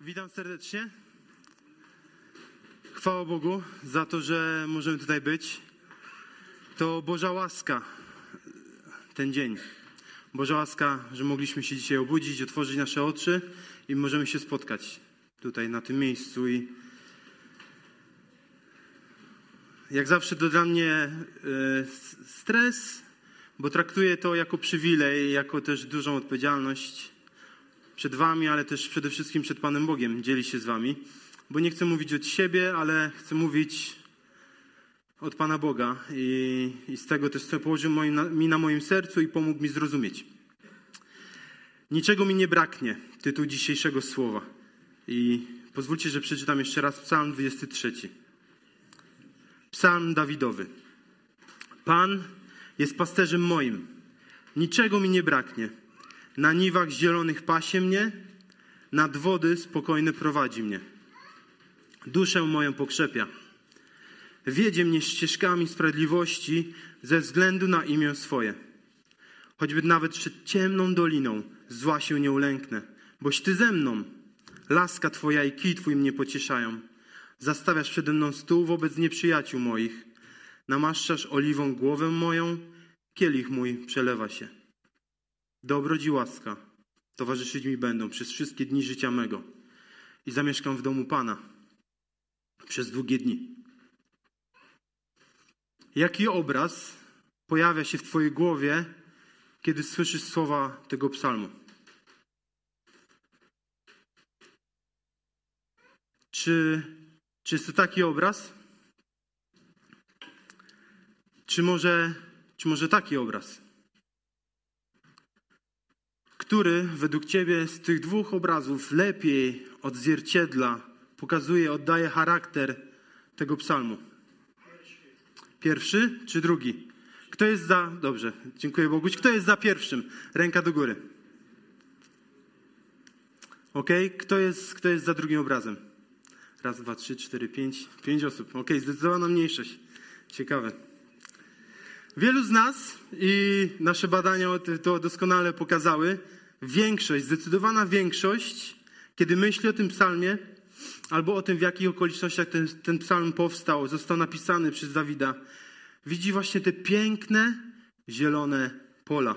Witam serdecznie. Chwała Bogu za to, że możemy tutaj być. To Boża łaska ten dzień. Boża łaska, że mogliśmy się dzisiaj obudzić, otworzyć nasze oczy i możemy się spotkać tutaj na tym miejscu. I jak zawsze to dla mnie e, stres, bo traktuję to jako przywilej, jako też dużą odpowiedzialność przed Wami, ale też przede wszystkim przed Panem Bogiem dzieli się z Wami, bo nie chcę mówić od siebie, ale chcę mówić od Pana Boga i, i z tego też co położył moim, na, mi na moim sercu i pomógł mi zrozumieć. Niczego mi nie braknie, tytuł dzisiejszego słowa. I pozwólcie, że przeczytam jeszcze raz Psalm 23. Psalm Dawidowy. Pan jest pasterzem moim, niczego mi nie braknie. Na niwach zielonych pasie mnie, nad wody spokojne prowadzi mnie. Duszę moją pokrzepia. Wiedzie mnie ścieżkami sprawiedliwości ze względu na imię swoje. Choćby nawet przed ciemną doliną zła się nie ulęknę, boś Ty ze mną. Laska Twoja i kij Twój mnie pocieszają. Zastawiasz przede mną stół wobec nieprzyjaciół moich. Namaszczasz oliwą głowę moją, kielich mój przelewa się. Dobroć i łaska towarzyszyć mi będą przez wszystkie dni życia mego i zamieszkam w domu Pana przez długie dni. Jaki obraz pojawia się w Twojej głowie, kiedy słyszysz słowa tego psalmu? Czy, czy jest to taki obraz? Czy może, czy może taki obraz? Który według Ciebie z tych dwóch obrazów lepiej odzwierciedla, pokazuje, oddaje charakter tego psalmu? Pierwszy czy drugi? Kto jest za. Dobrze, dziękuję Boguś. Kto jest za pierwszym? Ręka do góry. Ok, kto jest, kto jest za drugim obrazem? Raz, dwa, trzy, cztery, pięć. Pięć osób. Ok, zdecydowana mniejszość. Ciekawe. Wielu z nas i nasze badania to doskonale pokazały, większość, zdecydowana większość, kiedy myśli o tym psalmie, albo o tym, w jakich okolicznościach ten, ten psalm powstał, został napisany przez Dawida, widzi właśnie te piękne, zielone pola.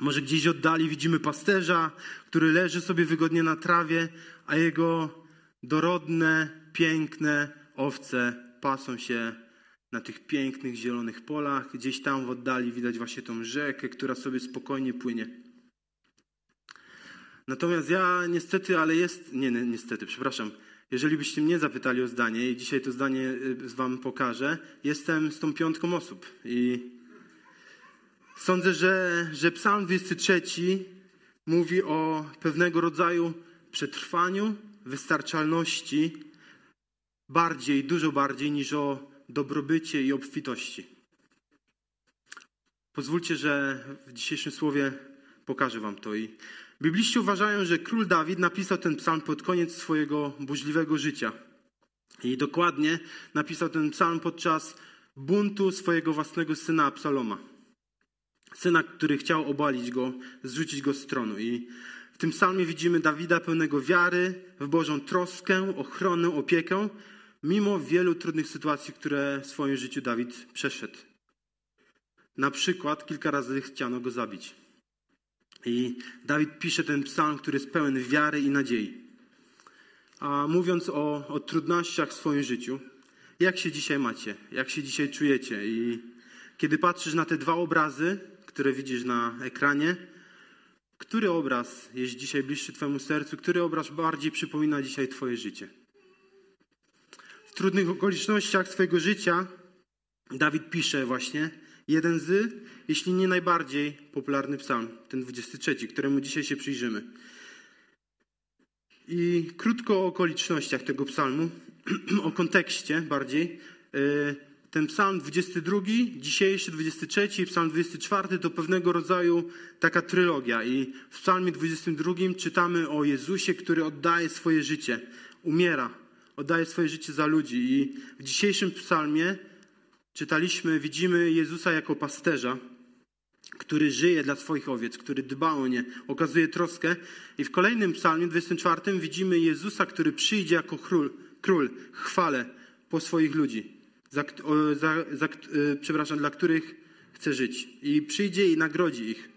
Może gdzieś oddali widzimy pasterza, który leży sobie wygodnie na trawie, a jego dorodne, piękne owce pasą się na tych pięknych, zielonych polach. Gdzieś tam w oddali widać właśnie tą rzekę, która sobie spokojnie płynie. Natomiast ja niestety, ale jest, nie niestety, przepraszam, jeżeli byście mnie zapytali o zdanie i dzisiaj to zdanie y, wam pokażę, jestem z tą piątką osób i sądzę, że, że psalm 23 mówi o pewnego rodzaju przetrwaniu, wystarczalności bardziej, dużo bardziej niż o dobrobycie i obfitości. Pozwólcie, że w dzisiejszym słowie pokażę wam to i Bibliści uważają, że król Dawid napisał ten psalm pod koniec swojego burzliwego życia. I dokładnie napisał ten psalm podczas buntu swojego własnego syna Absaloma. Syna, który chciał obalić go, zrzucić go z tronu. I w tym psalmie widzimy Dawida pełnego wiary w Bożą troskę, ochronę, opiekę, mimo wielu trudnych sytuacji, które w swoim życiu Dawid przeszedł. Na przykład kilka razy chciano go zabić. I Dawid pisze ten psalm, który jest pełen wiary i nadziei. A mówiąc o, o trudnościach w swoim życiu, jak się dzisiaj macie? Jak się dzisiaj czujecie? I kiedy patrzysz na te dwa obrazy, które widzisz na ekranie, który obraz jest dzisiaj bliższy Twojemu sercu? Który obraz bardziej przypomina dzisiaj Twoje życie? W trudnych okolicznościach swojego życia Dawid pisze właśnie jeden z jeśli nie najbardziej popularny psalm, ten 23, któremu dzisiaj się przyjrzymy. I krótko o okolicznościach tego psalmu, o kontekście bardziej. E, ten psalm 22, dzisiejszy 23 i psalm 24 to pewnego rodzaju taka trylogia. I w psalmie 22 czytamy o Jezusie, który oddaje swoje życie, umiera, oddaje swoje życie za ludzi. I w dzisiejszym psalmie czytaliśmy, widzimy Jezusa jako pasterza, który żyje dla swoich owiec, który dba o nie, okazuje troskę. I w kolejnym psalmie, 24, widzimy Jezusa, który przyjdzie jako król, król chwale po swoich ludzi, za, za, za, e, przepraszam, dla których chce żyć. I przyjdzie i nagrodzi ich.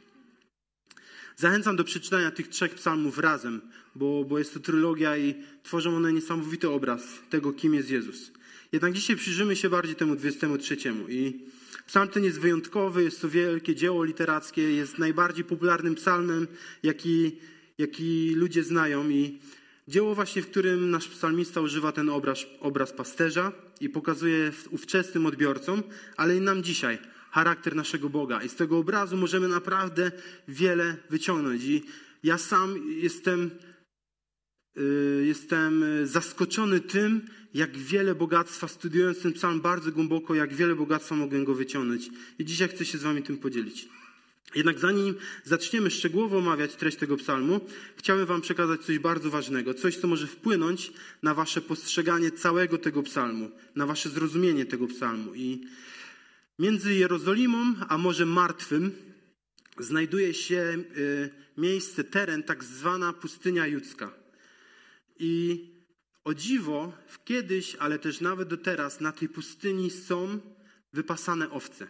Zachęcam do przeczytania tych trzech psalmów razem, bo, bo jest to trylogia i tworzą one niesamowity obraz tego, kim jest Jezus. Jednak dzisiaj przyjrzymy się bardziej temu 23. I psalm ten jest wyjątkowy, jest to wielkie dzieło literackie, jest najbardziej popularnym psalmem, jaki, jaki ludzie znają. I dzieło właśnie, w którym nasz psalmista używa ten obraz, obraz pasterza i pokazuje ówczesnym odbiorcom, ale i nam dzisiaj charakter naszego Boga. I z tego obrazu możemy naprawdę wiele wyciągnąć. I ja sam jestem, jestem zaskoczony tym, jak wiele bogactwa, studiując ten psalm bardzo głęboko, jak wiele bogactwa mogę go wyciągnąć. I dzisiaj chcę się z Wami tym podzielić. Jednak zanim zaczniemy szczegółowo omawiać treść tego psalmu, chciałbym Wam przekazać coś bardzo ważnego, coś, co może wpłynąć na Wasze postrzeganie całego tego psalmu, na Wasze zrozumienie tego psalmu. I Między Jerozolimą a Morzem Martwym znajduje się y, miejsce, teren, tak zwana pustynia judzka. I o dziwo, kiedyś, ale też nawet do teraz, na tej pustyni są wypasane owce.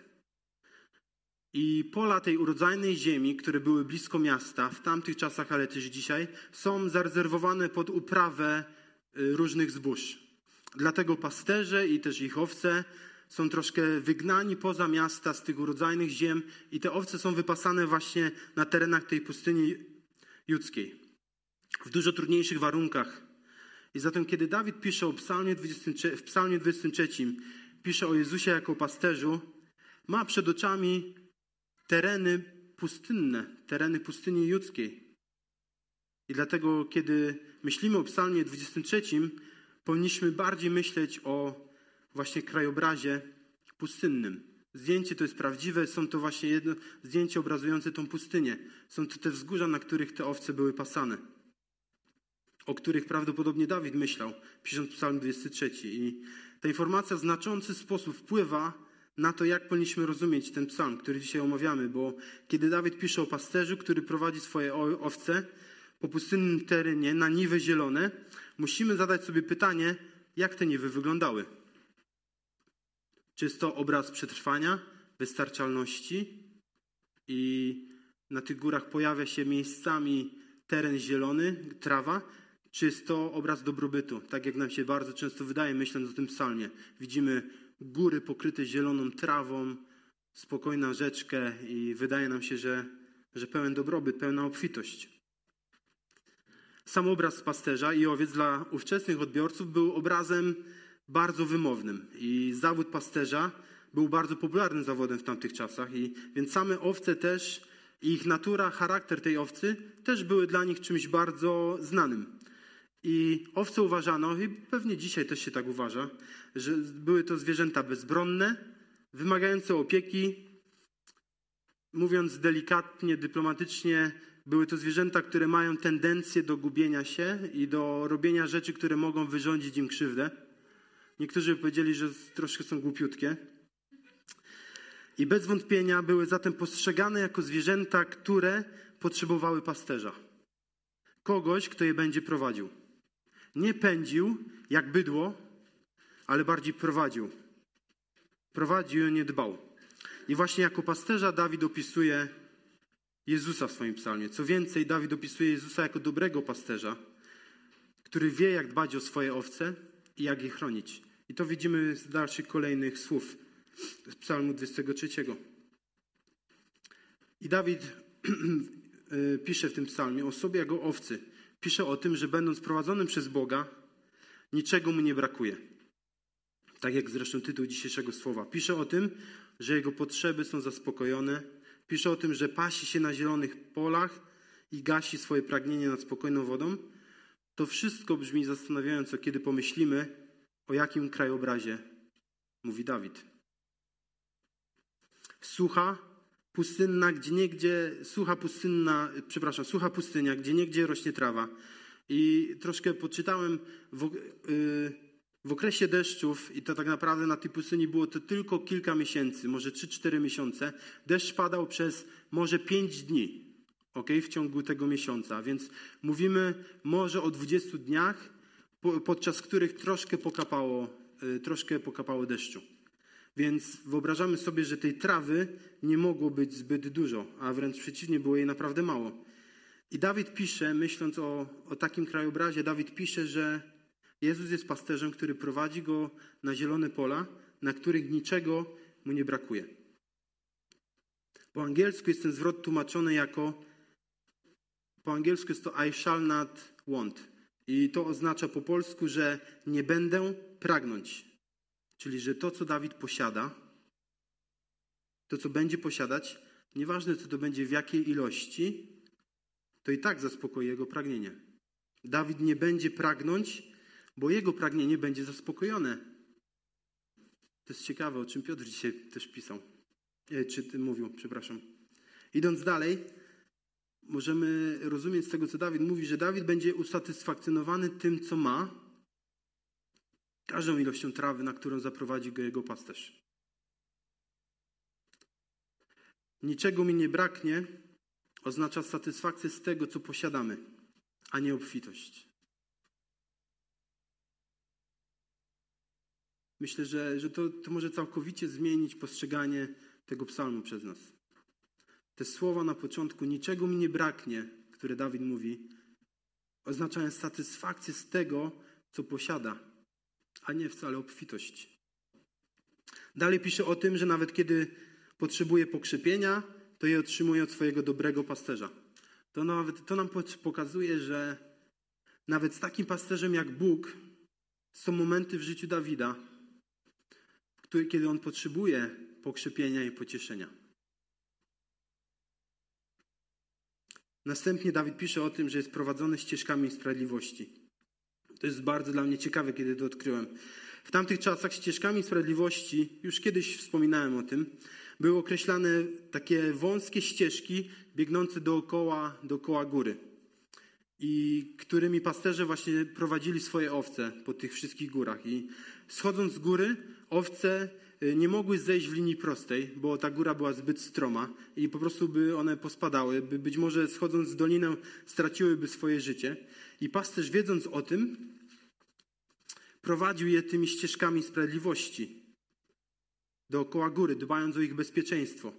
I pola tej urodzajnej ziemi, które były blisko miasta, w tamtych czasach, ale też dzisiaj, są zarezerwowane pod uprawę y, różnych zbóż. Dlatego pasterze i też ich owce są troszkę wygnani poza miasta z tych urodzajnych ziem i te owce są wypasane właśnie na terenach tej pustyni judzkiej. W dużo trudniejszych warunkach. I zatem, kiedy Dawid pisze o psalmie 23, w psalmie 23, pisze o Jezusie jako pasterzu, ma przed oczami tereny pustynne, tereny pustyni judzkiej. I dlatego, kiedy myślimy o psalmie 23, powinniśmy bardziej myśleć o właśnie krajobrazie pustynnym. Zdjęcie to jest prawdziwe, są to właśnie jedno zdjęcie obrazujące tą pustynię. Są to te wzgórza, na których te owce były pasane, o których prawdopodobnie Dawid myślał, pisząc psalm 23. I ta informacja w znaczący sposób wpływa na to, jak powinniśmy rozumieć ten psalm, który dzisiaj omawiamy, bo kiedy Dawid pisze o pasterzu, który prowadzi swoje owce po pustynnym terenie na niwy zielone, musimy zadać sobie pytanie, jak te niwy wyglądały. Czy jest to obraz przetrwania, wystarczalności i na tych górach pojawia się miejscami teren zielony, trawa, czy jest to obraz dobrobytu, tak jak nam się bardzo często wydaje, myśląc o tym psalmie. Widzimy góry pokryte zieloną trawą, spokojną rzeczkę i wydaje nam się, że, że pełen dobrobyt, pełna obfitość. Sam obraz pasterza i owiec dla ówczesnych odbiorców był obrazem bardzo wymownym i zawód pasterza był bardzo popularnym zawodem w tamtych czasach, i, więc same owce też, ich natura, charakter tej owcy też były dla nich czymś bardzo znanym. I owce uważano, i pewnie dzisiaj też się tak uważa, że były to zwierzęta bezbronne, wymagające opieki. Mówiąc delikatnie, dyplomatycznie, były to zwierzęta, które mają tendencję do gubienia się i do robienia rzeczy, które mogą wyrządzić im krzywdę. Niektórzy powiedzieli, że troszkę są głupiutkie. I bez wątpienia były zatem postrzegane jako zwierzęta, które potrzebowały pasterza. Kogoś, kto je będzie prowadził. Nie pędził jak bydło, ale bardziej prowadził. Prowadził i nie dbał. I właśnie jako pasterza Dawid opisuje Jezusa w swoim psalmie. Co więcej, Dawid opisuje Jezusa jako dobrego pasterza, który wie, jak dbać o swoje owce i jak je chronić. I to widzimy z dalszych kolejnych słów z Psalmu 23. I Dawid y, pisze w tym psalmie o sobie jako owcy. Pisze o tym, że będąc prowadzonym przez Boga, niczego mu nie brakuje. Tak jak zresztą tytuł dzisiejszego słowa. Pisze o tym, że jego potrzeby są zaspokojone. Pisze o tym, że pasi się na zielonych polach i gasi swoje pragnienie nad spokojną wodą. To wszystko brzmi zastanawiająco, kiedy pomyślimy, o jakim krajobrazie mówi Dawid? Sucha, pustynna, gdzie niegdzie, sucha pustynna, przepraszam, sucha pustynia, gdzie niegdzie rośnie trawa. I troszkę poczytałem w, yy, w okresie deszczów, i to tak naprawdę na tej pustyni było to tylko kilka miesięcy, może 3-4 miesiące, deszcz padał przez może 5 dni ok, w ciągu tego miesiąca. Więc mówimy może o 20 dniach, podczas których troszkę pokapało, y, troszkę pokapało deszczu. Więc wyobrażamy sobie, że tej trawy nie mogło być zbyt dużo, a wręcz przeciwnie, było jej naprawdę mało. I Dawid pisze, myśląc o, o takim krajobrazie, Dawid pisze, że Jezus jest pasterzem, który prowadzi go na zielone pola, na których niczego mu nie brakuje. Po angielsku jest ten zwrot tłumaczony jako po angielsku jest to I shall not want. I to oznacza po polsku, że nie będę pragnąć. Czyli, że to, co Dawid posiada, to, co będzie posiadać, nieważne, co to będzie, w jakiej ilości, to i tak zaspokoi jego pragnienie. Dawid nie będzie pragnąć, bo jego pragnienie będzie zaspokojone. To jest ciekawe, o czym Piotr dzisiaj też pisał. E, czy mówił, przepraszam. Idąc dalej, możemy rozumieć z tego, co Dawid mówi, że Dawid będzie usatysfakcjonowany tym, co ma, każdą ilością trawy, na którą zaprowadzi go jego pasterz. Niczego mi nie braknie oznacza satysfakcję z tego, co posiadamy, a nie obfitość. Myślę, że, że to, to może całkowicie zmienić postrzeganie tego psalmu przez nas. Te słowa na początku, niczego mi nie braknie, które Dawid mówi, oznaczają satysfakcję z tego, co posiada, a nie wcale obfitość. Dalej pisze o tym, że nawet kiedy potrzebuje pokrzepienia, to je otrzymuje od swojego dobrego pasterza. To, nawet, to nam pokazuje, że nawet z takim pasterzem jak Bóg są momenty w życiu Dawida, kiedy on potrzebuje pokrzepienia i pocieszenia. Następnie Dawid pisze o tym, że jest prowadzony ścieżkami sprawiedliwości. To jest bardzo dla mnie ciekawe, kiedy to odkryłem. W tamtych czasach ścieżkami sprawiedliwości, już kiedyś wspominałem o tym, były określane takie wąskie ścieżki biegnące dookoła, dookoła góry i którymi pasterze właśnie prowadzili swoje owce po tych wszystkich górach. I schodząc z góry, owce Y, nie mogły zejść w linii prostej, bo ta góra była zbyt stroma i po prostu by one pospadały, by być może schodząc w dolinę straciłyby swoje życie. I pasterz wiedząc o tym, prowadził je tymi ścieżkami sprawiedliwości dookoła góry, dbając o ich bezpieczeństwo.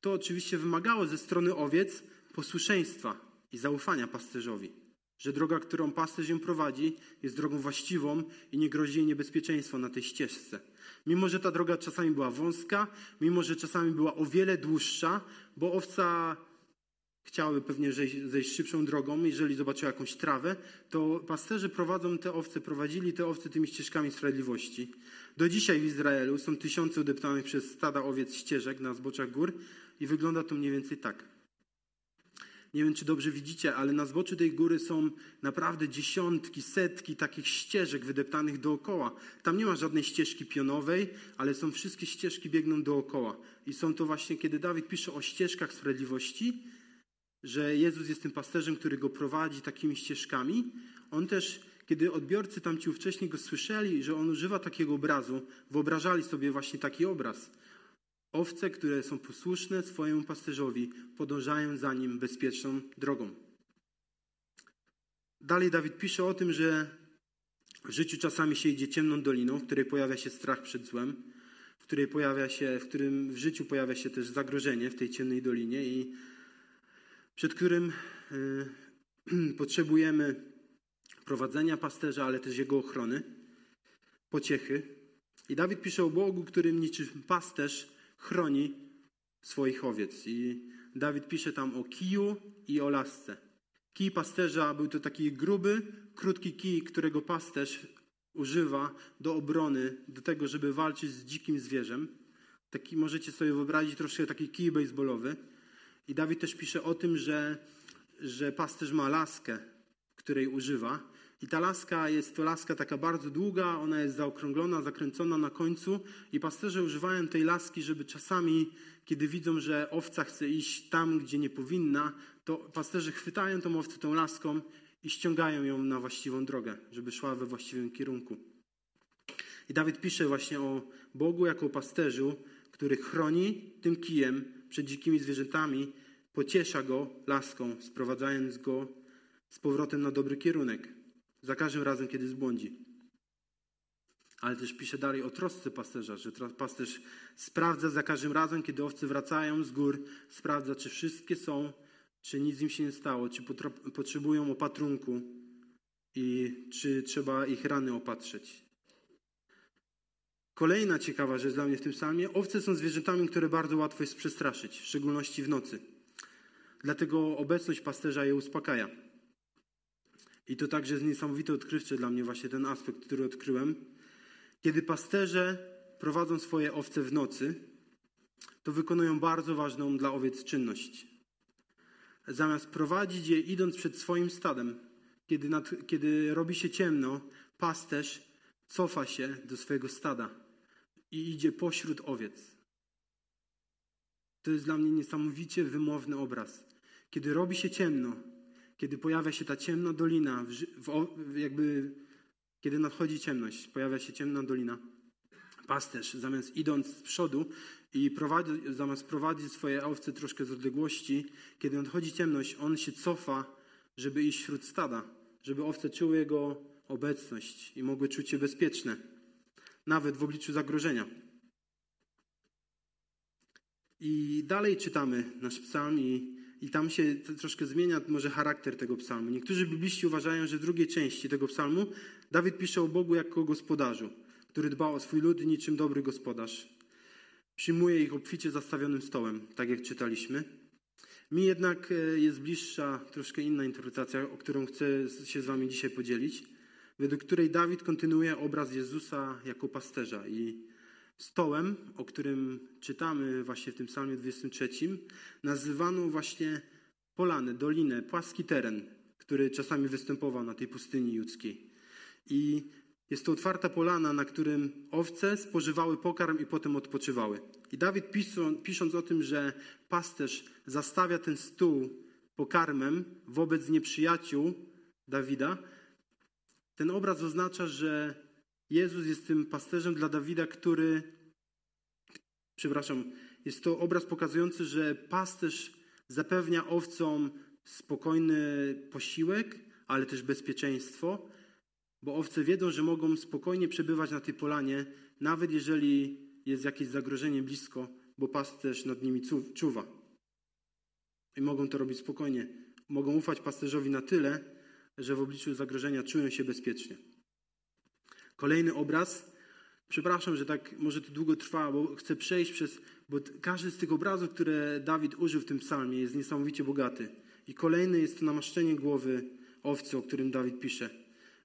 To oczywiście wymagało ze strony owiec posłuszeństwa i zaufania pasterzowi, że droga, którą pasterz ją prowadzi, jest drogą właściwą i nie grozi jej niebezpieczeństwo na tej ścieżce. Mimo, że ta droga czasami była wąska, mimo, że czasami była o wiele dłuższa, bo owca chciałaby pewnie zejść, szybszą drogą, jeżeli zobaczyła jakąś trawę, to pasterze prowadzą te owce, prowadzili te owce tymi ścieżkami sprawiedliwości. Do dzisiaj w Izraelu są tysiące udeptanych przez stada owiec ścieżek na zboczach gór i wygląda to mniej więcej tak. Nie wiem, czy dobrze widzicie, ale na zboczu tej góry są naprawdę dziesiątki, setki takich ścieżek wydeptanych dookoła. Tam nie ma żadnej ścieżki pionowej, ale są wszystkie ścieżki biegną dookoła. I są to właśnie, kiedy Dawid pisze o ścieżkach sprawiedliwości, że Jezus jest tym pasterzem, który go prowadzi takimi ścieżkami. On też, kiedy odbiorcy tamci wcześniej go słyszeli, że on używa takiego obrazu, wyobrażali sobie właśnie taki obraz. Owce, które są posłuszne swojemu pasterzowi, podążają za nim bezpieczną drogą. Dalej Dawid pisze o tym, że w życiu czasami się idzie ciemną doliną, w której pojawia się strach przed złem, w której pojawia się, w którym w życiu pojawia się też zagrożenie w tej ciemnej dolinie i przed którym y, potrzebujemy prowadzenia pasterza, ale też jego ochrony, pociechy. I Dawid pisze o Bogu, którym niczym pasterz chroni swoich owiec. I Dawid pisze tam o kiju i o lasce. Kij pasterza był to taki gruby, krótki kij, którego pasterz używa do obrony, do tego, żeby walczyć z dzikim zwierzem. Taki możecie sobie wyobrazić troszkę taki kij baseballowy. I Dawid też pisze o tym, że, że pasterz ma laskę, której używa. I ta laska jest to laska taka bardzo długa, ona jest zaokrąglona, zakręcona na końcu i pasterze używają tej laski, żeby czasami, kiedy widzą, że owca chce iść tam, gdzie nie powinna, to pasterze chwytają tą owcę tą laską i ściągają ją na właściwą drogę, żeby szła we właściwym kierunku. I Dawid pisze właśnie o Bogu jako pasterzu, który chroni tym kijem przed dzikimi zwierzętami, pociesza go laską, sprowadzając go z powrotem na dobry kierunek, za każdym razem, kiedy zbłądzi. Ale też pisze dalej o trosce pasterza, że pasterz sprawdza za każdym razem, kiedy owce wracają z gór, sprawdza, czy wszystkie są, czy nic im się nie stało, czy potrzebują opatrunku i czy trzeba ich rany opatrzeć. Kolejna ciekawa rzecz dla mnie w tym psalmie. Owce są zwierzętami, które bardzo łatwo jest przestraszyć, w szczególności w nocy. Dlatego obecność pasterza je uspokaja. I to także jest niesamowite odkrywcze dla mnie właśnie ten aspekt, który odkryłem. Kiedy pasterze prowadzą swoje owce w nocy, to wykonują bardzo ważną dla owiec czynność. Zamiast prowadzić je idąc przed swoim stadem, kiedy, nad, kiedy robi się ciemno, pasterz cofa się do swojego stada i idzie pośród owiec. To jest dla mnie niesamowicie wymowny obraz. Kiedy robi się ciemno, kiedy pojawia się ta ciemna dolina, w, w, jakby kiedy nadchodzi ciemność, pojawia się ciemna dolina, pasterz zamiast idąc z przodu i prowadzi, zamiast prowadzić swoje owce troszkę z odległości, kiedy nadchodzi ciemność, on się cofa, żeby iść wśród stada, żeby owce czuły jego obecność i mogły czuć się bezpieczne, nawet w obliczu zagrożenia. I dalej czytamy nasz psalm i, i tam się troszkę zmienia może charakter tego psalmu. Niektórzy bibliści uważają, że w drugiej części tego psalmu Dawid pisze o Bogu jako gospodarzu, który dba o swój lud niczym dobry gospodarz. Przyjmuje ich obficie zastawionym stołem, tak jak czytaliśmy. Mi jednak e, jest bliższa troszkę inna interpretacja, o którą chcę się z Wami dzisiaj podzielić, według której Dawid kontynuuje obraz Jezusa jako pasterza i stołem, o którym czytamy właśnie w tym psalmie 23, nazywano właśnie polany, dolinę, płaski teren, który czasami występował na tej pustyni judzkiej. I jest to otwarta polana, na którym owce spożywały pokarm i potem odpoczywały. I Dawid pisząc o tym, że pasterz zastawia ten stół pokarmem wobec nieprzyjaciół Dawida, ten obraz oznacza, że Jezus jest tym pasterzem dla Dawida, który, przepraszam, jest to obraz pokazujący, że pasterz zapewnia owcom spokojny posiłek, ale też bezpieczeństwo, bo owce wiedzą, że mogą spokojnie przebywać na tej polanie, nawet jeżeli jest jakieś zagrożenie blisko, bo pasterz nad nimi czuwa. I mogą to robić spokojnie. Mogą ufać pasterzowi na tyle, że w obliczu zagrożenia czują się bezpiecznie. Kolejny obraz. Przepraszam, że tak może to długo trwa, bo chcę przejść przez, bo każdy z tych obrazów, które Dawid użył w tym psalmie, jest niesamowicie bogaty. I kolejny jest to namaszczenie głowy owcy, o którym Dawid pisze.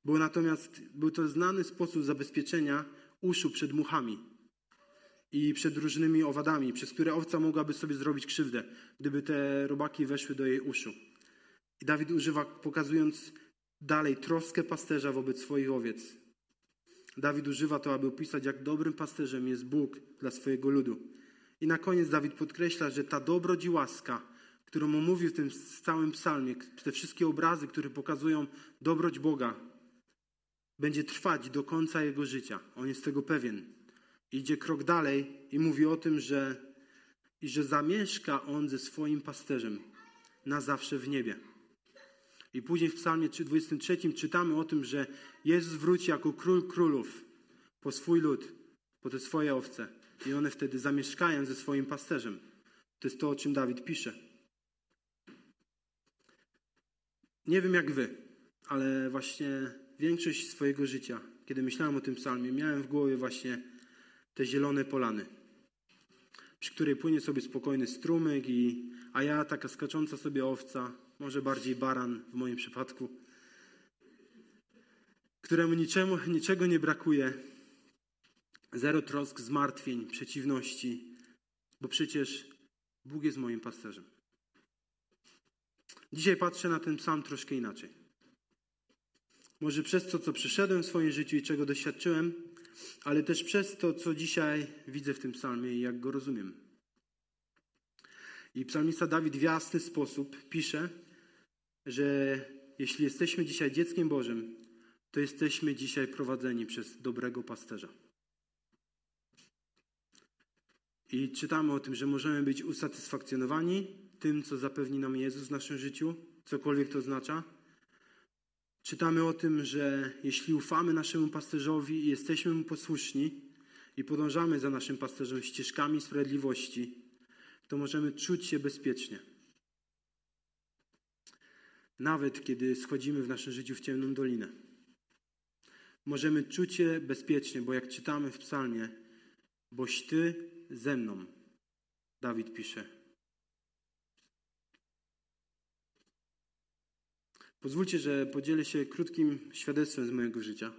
Był natomiast, był to znany sposób zabezpieczenia uszu przed muchami i przed różnymi owadami, przez które owca mogłaby sobie zrobić krzywdę, gdyby te robaki weszły do jej uszu. I Dawid używa, pokazując dalej troskę pasterza wobec swoich owiec. Dawid używa to, aby opisać, jak dobrym pasterzem jest Bóg dla swojego ludu. I na koniec Dawid podkreśla, że ta dobroć i łaska, którą omówił w tym całym psalmie, te wszystkie obrazy, które pokazują dobroć Boga, będzie trwać do końca jego życia. On jest tego pewien. Idzie krok dalej i mówi o tym, że, i że zamieszka on ze swoim pasterzem na zawsze w niebie. I później w Psalmie 23 czytamy o tym, że Jezus wróci jako król królów po swój lud, po te swoje owce. I one wtedy zamieszkają ze swoim pasterzem. To jest to, o czym Dawid pisze. Nie wiem jak wy, ale właśnie większość swojego życia, kiedy myślałem o tym psalmie, miałem w głowie właśnie te zielone polany, przy której płynie sobie spokojny strumyk, i, a ja taka skacząca sobie owca, może bardziej baran w moim przypadku, któremu niczemu, niczego nie brakuje, zero trosk, zmartwień, przeciwności, bo przecież Bóg jest moim pasterzem. Dzisiaj patrzę na ten psalm troszkę inaczej. Może przez to, co przeszedłem w swoim życiu i czego doświadczyłem, ale też przez to, co dzisiaj widzę w tym psalmie i jak go rozumiem. I psalmista Dawid w jasny sposób pisze, że jeśli jesteśmy dzisiaj dzieckiem Bożym, to jesteśmy dzisiaj prowadzeni przez dobrego pasterza. I czytamy o tym, że możemy być usatysfakcjonowani tym, co zapewni nam Jezus w naszym życiu, cokolwiek to oznacza. Czytamy o tym, że jeśli ufamy naszemu pasterzowi i jesteśmy mu posłuszni i podążamy za naszym pasterzem ścieżkami sprawiedliwości, to możemy czuć się bezpiecznie. Nawet kiedy schodzimy w naszym życiu w ciemną dolinę. Możemy czuć się bezpiecznie, bo jak czytamy w psalmie, boś Ty ze mną, Dawid pisze. Pozwólcie, że podzielę się krótkim świadectwem z mojego życia.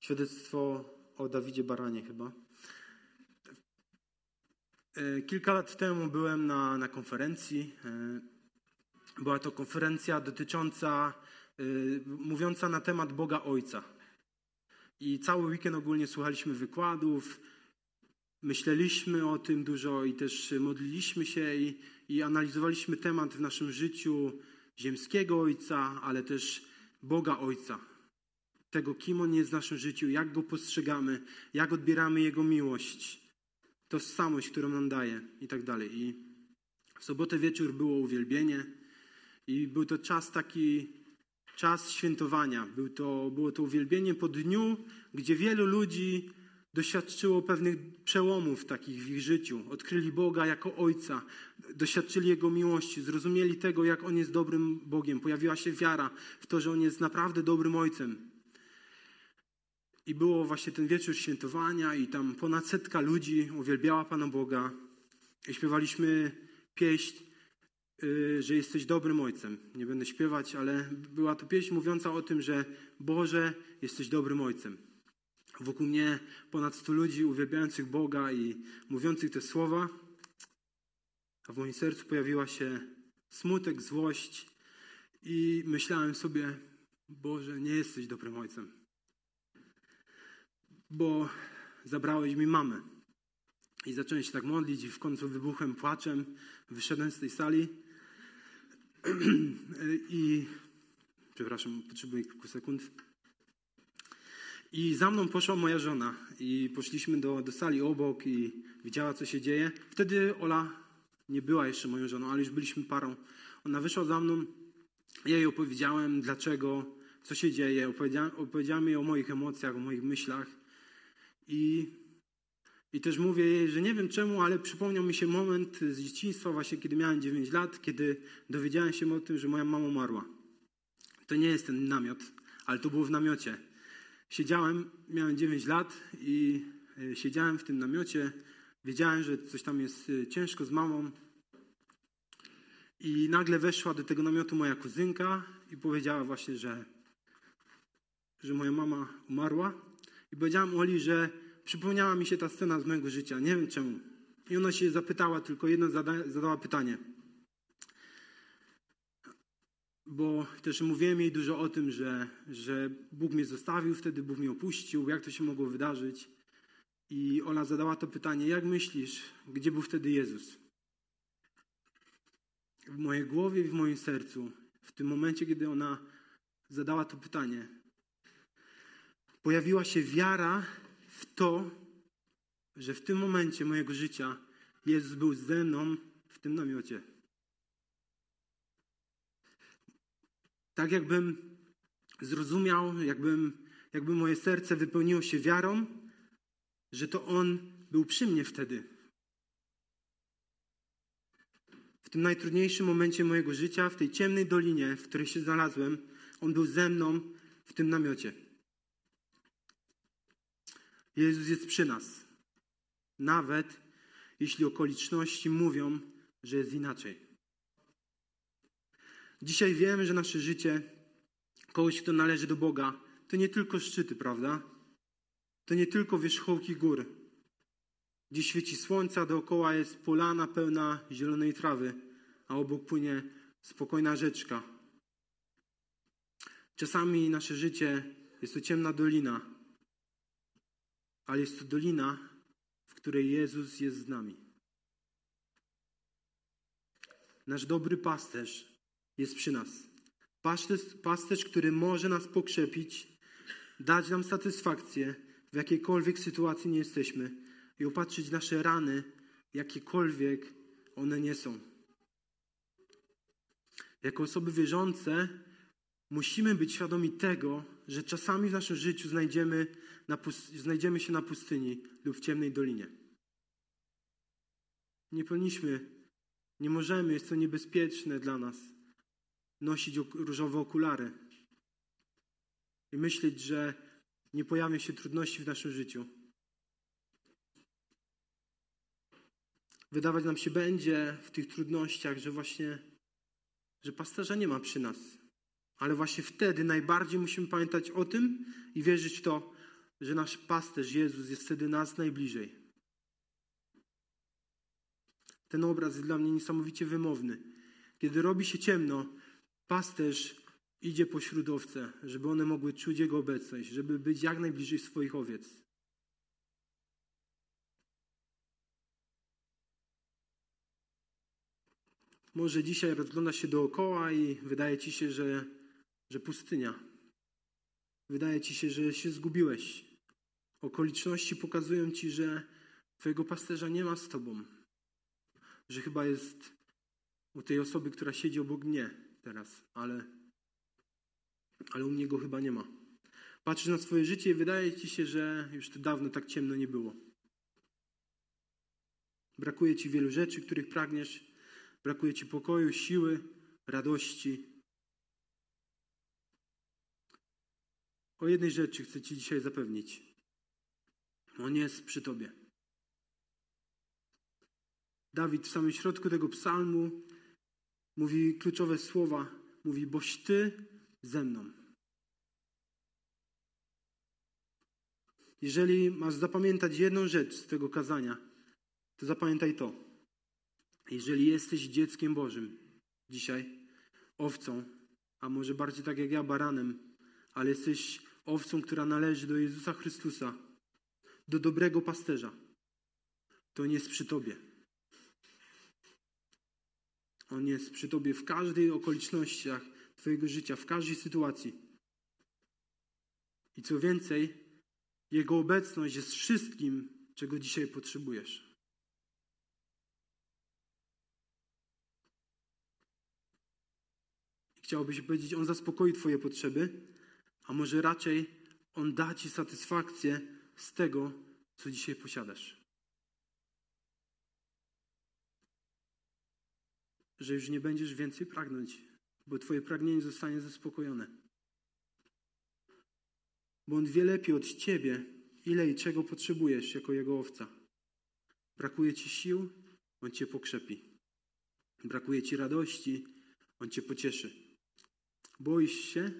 Świadectwo o Dawidzie Baranie chyba. E, kilka lat temu byłem na, na konferencji. Była to konferencja dotycząca, e, mówiąca na temat Boga Ojca. I cały weekend ogólnie słuchaliśmy wykładów, myśleliśmy o tym dużo i też modliliśmy się i, i analizowaliśmy temat w naszym życiu ziemskiego Ojca, ale też Boga Ojca. Tego, kim On jest w naszym życiu, jak Go postrzegamy, jak odbieramy Jego miłość, tożsamość, którą nam daje i tak dalej. I w sobotę wieczór było uwielbienie i był to czas taki, czas świętowania. Był to, było to uwielbienie po dniu, gdzie wielu ludzi doświadczyło pewnych przełomów takich w ich życiu. Odkryli Boga jako Ojca, doświadczyli Jego miłości, zrozumieli tego, jak On jest dobrym Bogiem. Pojawiła się wiara w to, że On jest naprawdę dobrym Ojcem. I było właśnie ten wieczór świętowania i tam ponad setka ludzi uwielbiała Pana Boga i śpiewaliśmy pieśń, że jesteś dobrym Ojcem. Nie będę śpiewać, ale była to pieśń mówiąca o tym, że Boże, jesteś dobrym Ojcem. Wokół mnie ponad stu ludzi uwielbiających Boga i mówiących te słowa, a w moim sercu pojawiła się smutek, złość i myślałem sobie, Boże, nie jesteś dobrym ojcem, bo zabrałeś mi mamę. I zacząłem się tak modlić i w końcu wybuchłem płaczem, wyszedłem z tej sali i przepraszam, potrzebuję kilku sekund. I za mną poszła moja żona i poszliśmy do, do sali obok i widziała, co się dzieje. Wtedy Ola nie była jeszcze moją żoną, ale już byliśmy parą. Ona wyszła za mną, ja jej opowiedziałem, dlaczego, co się dzieje. Opowiedziałem, opowiedziałem jej o moich emocjach, o moich myślach. I, I też mówię jej, że nie wiem czemu, ale przypomniał mi się moment z dzieciństwa, właśnie kiedy miałem 9 lat, kiedy dowiedziałem się o tym, że moja mama umarła. To nie jest ten namiot, ale to było w namiocie. Siedziałem, miałem 9 lat i e, siedziałem w tym namiocie. Wiedziałem, że coś tam jest e, ciężko z mamą. I nagle weszła do tego namiotu moja kuzynka i powiedziała właśnie, że, że moja mama umarła. I powiedziałam Oli, że przypomniała mi się ta scena z mojego życia. Nie wiem czemu. I ona się zapytała, tylko jedno zada, zadała pytanie bo też mówiłem jej dużo o tym, że, że Bóg mnie zostawił, wtedy Bóg mnie opuścił, jak to się mogło wydarzyć. I Ola zadała to pytanie, jak myślisz, gdzie był wtedy Jezus? W mojej głowie i w moim sercu, w tym momencie, kiedy ona zadała to pytanie, pojawiła się wiara to, że w tym momencie mojego życia Jezus był ze mną w tym namiocie. Tak jakbym zrozumiał, jakbym, jakby moje serce wypełniło się wiarą, że to On był przy mnie wtedy. W tym najtrudniejszym momencie mojego życia, w tej ciemnej dolinie, w której się znalazłem, On był ze mną w tym namiocie. Jezus jest przy nas. Nawet jeśli okoliczności mówią, że jest inaczej. Dzisiaj wiemy, że nasze życie kogoś, kto należy do Boga, to nie tylko szczyty, prawda? To nie tylko wierzchołki gór. Gdzie świeci słońca, dookoła jest polana pełna zielonej trawy, a obok płynie spokojna rzeczka. Czasami nasze życie jest to ciemna dolina, ale jest to dolina, w której Jezus jest z nami. Nasz dobry pasterz jest przy nas. Pasterz, pasterz, który może nas pokrzepić, dać nam satysfakcję w jakiejkolwiek sytuacji nie jesteśmy i opatrzyć nasze rany jakiekolwiek one nie są. Jako osoby wierzące musimy być świadomi tego, że czasami w naszym życiu znajdziemy, na znajdziemy się na pustyni lub w ciemnej dolinie. Nie powinniśmy, nie możemy, jest to niebezpieczne dla nas, nosić różowe okulary i myśleć, że nie pojawią się trudności w naszym życiu. Wydawać nam się będzie w tych trudnościach, że właśnie, że pasterza nie ma przy nas. Ale właśnie wtedy najbardziej musimy pamiętać o tym i wierzyć w to, że nasz pasterz Jezus jest wtedy nas najbliżej. Ten obraz jest dla mnie niesamowicie wymowny. Kiedy robi się ciemno, pasterz idzie pośród owce, żeby one mogły czuć Jego obecność, żeby być jak najbliżej swoich owiec. Może dzisiaj rozgląda się dookoła i wydaje ci się, że, że pustynia. Wydaje ci się, że się zgubiłeś. Okoliczności pokazują ci, że Twojego pasterza nie ma z Tobą. Że chyba jest u tej osoby, która siedzi obok mnie teraz, ale, ale u mnie go chyba nie ma. Patrzysz na swoje życie i wydaje ci się, że już to dawno tak ciemno nie było. Brakuje ci wielu rzeczy, których pragniesz, Brakuje Ci pokoju, siły, radości. O jednej rzeczy chcę Ci dzisiaj zapewnić. On jest przy Tobie. Dawid w samym środku tego psalmu mówi kluczowe słowa. Mówi, boś Ty ze mną. Jeżeli masz zapamiętać jedną rzecz z tego kazania, to zapamiętaj to. Jeżeli jesteś dzieckiem Bożym dzisiaj, owcą, a może bardziej tak jak ja, baranem, ale jesteś owcą, która należy do Jezusa Chrystusa, do dobrego pasterza, to nie jest przy Tobie. On jest przy Tobie w każdej okolicznościach Twojego życia, w każdej sytuacji. I co więcej, Jego obecność jest wszystkim, czego dzisiaj potrzebujesz. Chciałobyś powiedzieć, On zaspokoi Twoje potrzeby, a może raczej On da Ci satysfakcję z tego, co dzisiaj posiadasz. Że już nie będziesz więcej pragnąć, bo Twoje pragnienie zostanie zaspokojone. Bo On wie lepiej od Ciebie, ile i czego potrzebujesz jako Jego owca. Brakuje Ci sił, On Cię pokrzepi. Brakuje Ci radości, On Cię pocieszy. Boisz się,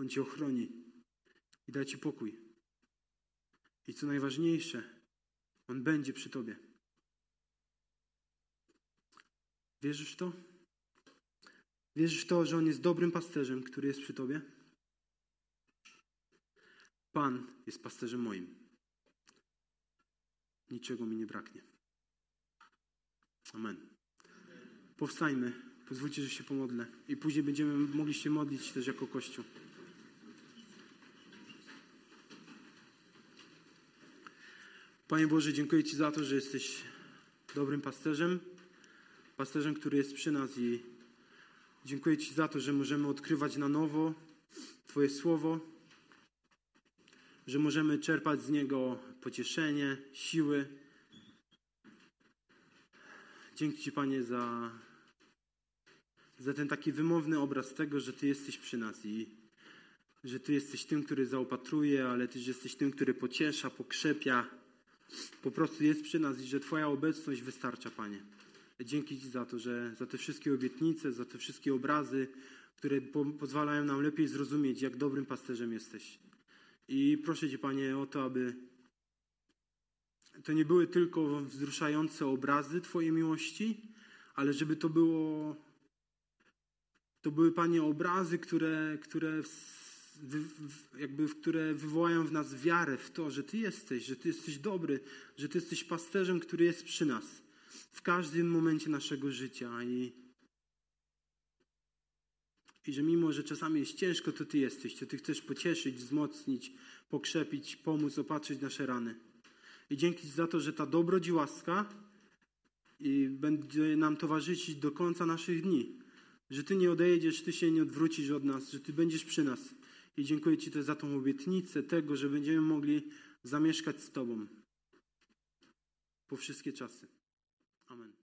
On cię ochroni i da ci pokój. I co najważniejsze, On będzie przy tobie. Wierzysz w to? Wierzysz w to, że On jest dobrym pasterzem, który jest przy tobie? Pan jest pasterzem moim. Niczego mi nie braknie. Amen. Powstajmy. Pozwólcie, że się pomodlę. I później będziemy mogli się modlić też jako Kościół. Panie Boże, dziękuję Ci za to, że jesteś dobrym pasterzem, pasterzem, który jest przy nas i dziękuję Ci za to, że możemy odkrywać na nowo Twoje słowo, że możemy czerpać z niego pocieszenie, siły. Dzięki Ci, Panie, za za ten taki wymowny obraz tego, że Ty jesteś przy nas i że Ty jesteś tym, który zaopatruje, ale Ty jesteś tym, który pociesza, pokrzepia. Po prostu jest przy nas i że Twoja obecność wystarcza, Panie. Dzięki Ci za to, że za te wszystkie obietnice, za te wszystkie obrazy, które po pozwalają nam lepiej zrozumieć, jak dobrym pasterzem jesteś. I proszę Cię, Panie, o to, aby to nie były tylko wzruszające obrazy Twojej miłości, ale żeby to było to były, Panie, obrazy, które, które, jakby, które wywołają w nas wiarę w to, że Ty jesteś, że Ty jesteś dobry, że Ty jesteś pasterzem, który jest przy nas w każdym momencie naszego życia. I, i że mimo, że czasami jest ciężko, to Ty jesteś, to Ty chcesz pocieszyć, wzmocnić, pokrzepić, pomóc, opatrzyć nasze rany. I dzięki za to, że ta dobroć i łaska i będzie nam towarzyszyć do końca naszych dni. Że Ty nie odejdziesz, Ty się nie odwrócisz od nas, że Ty będziesz przy nas. I dziękuję Ci też za tą obietnicę tego, że będziemy mogli zamieszkać z Tobą po wszystkie czasy. Amen.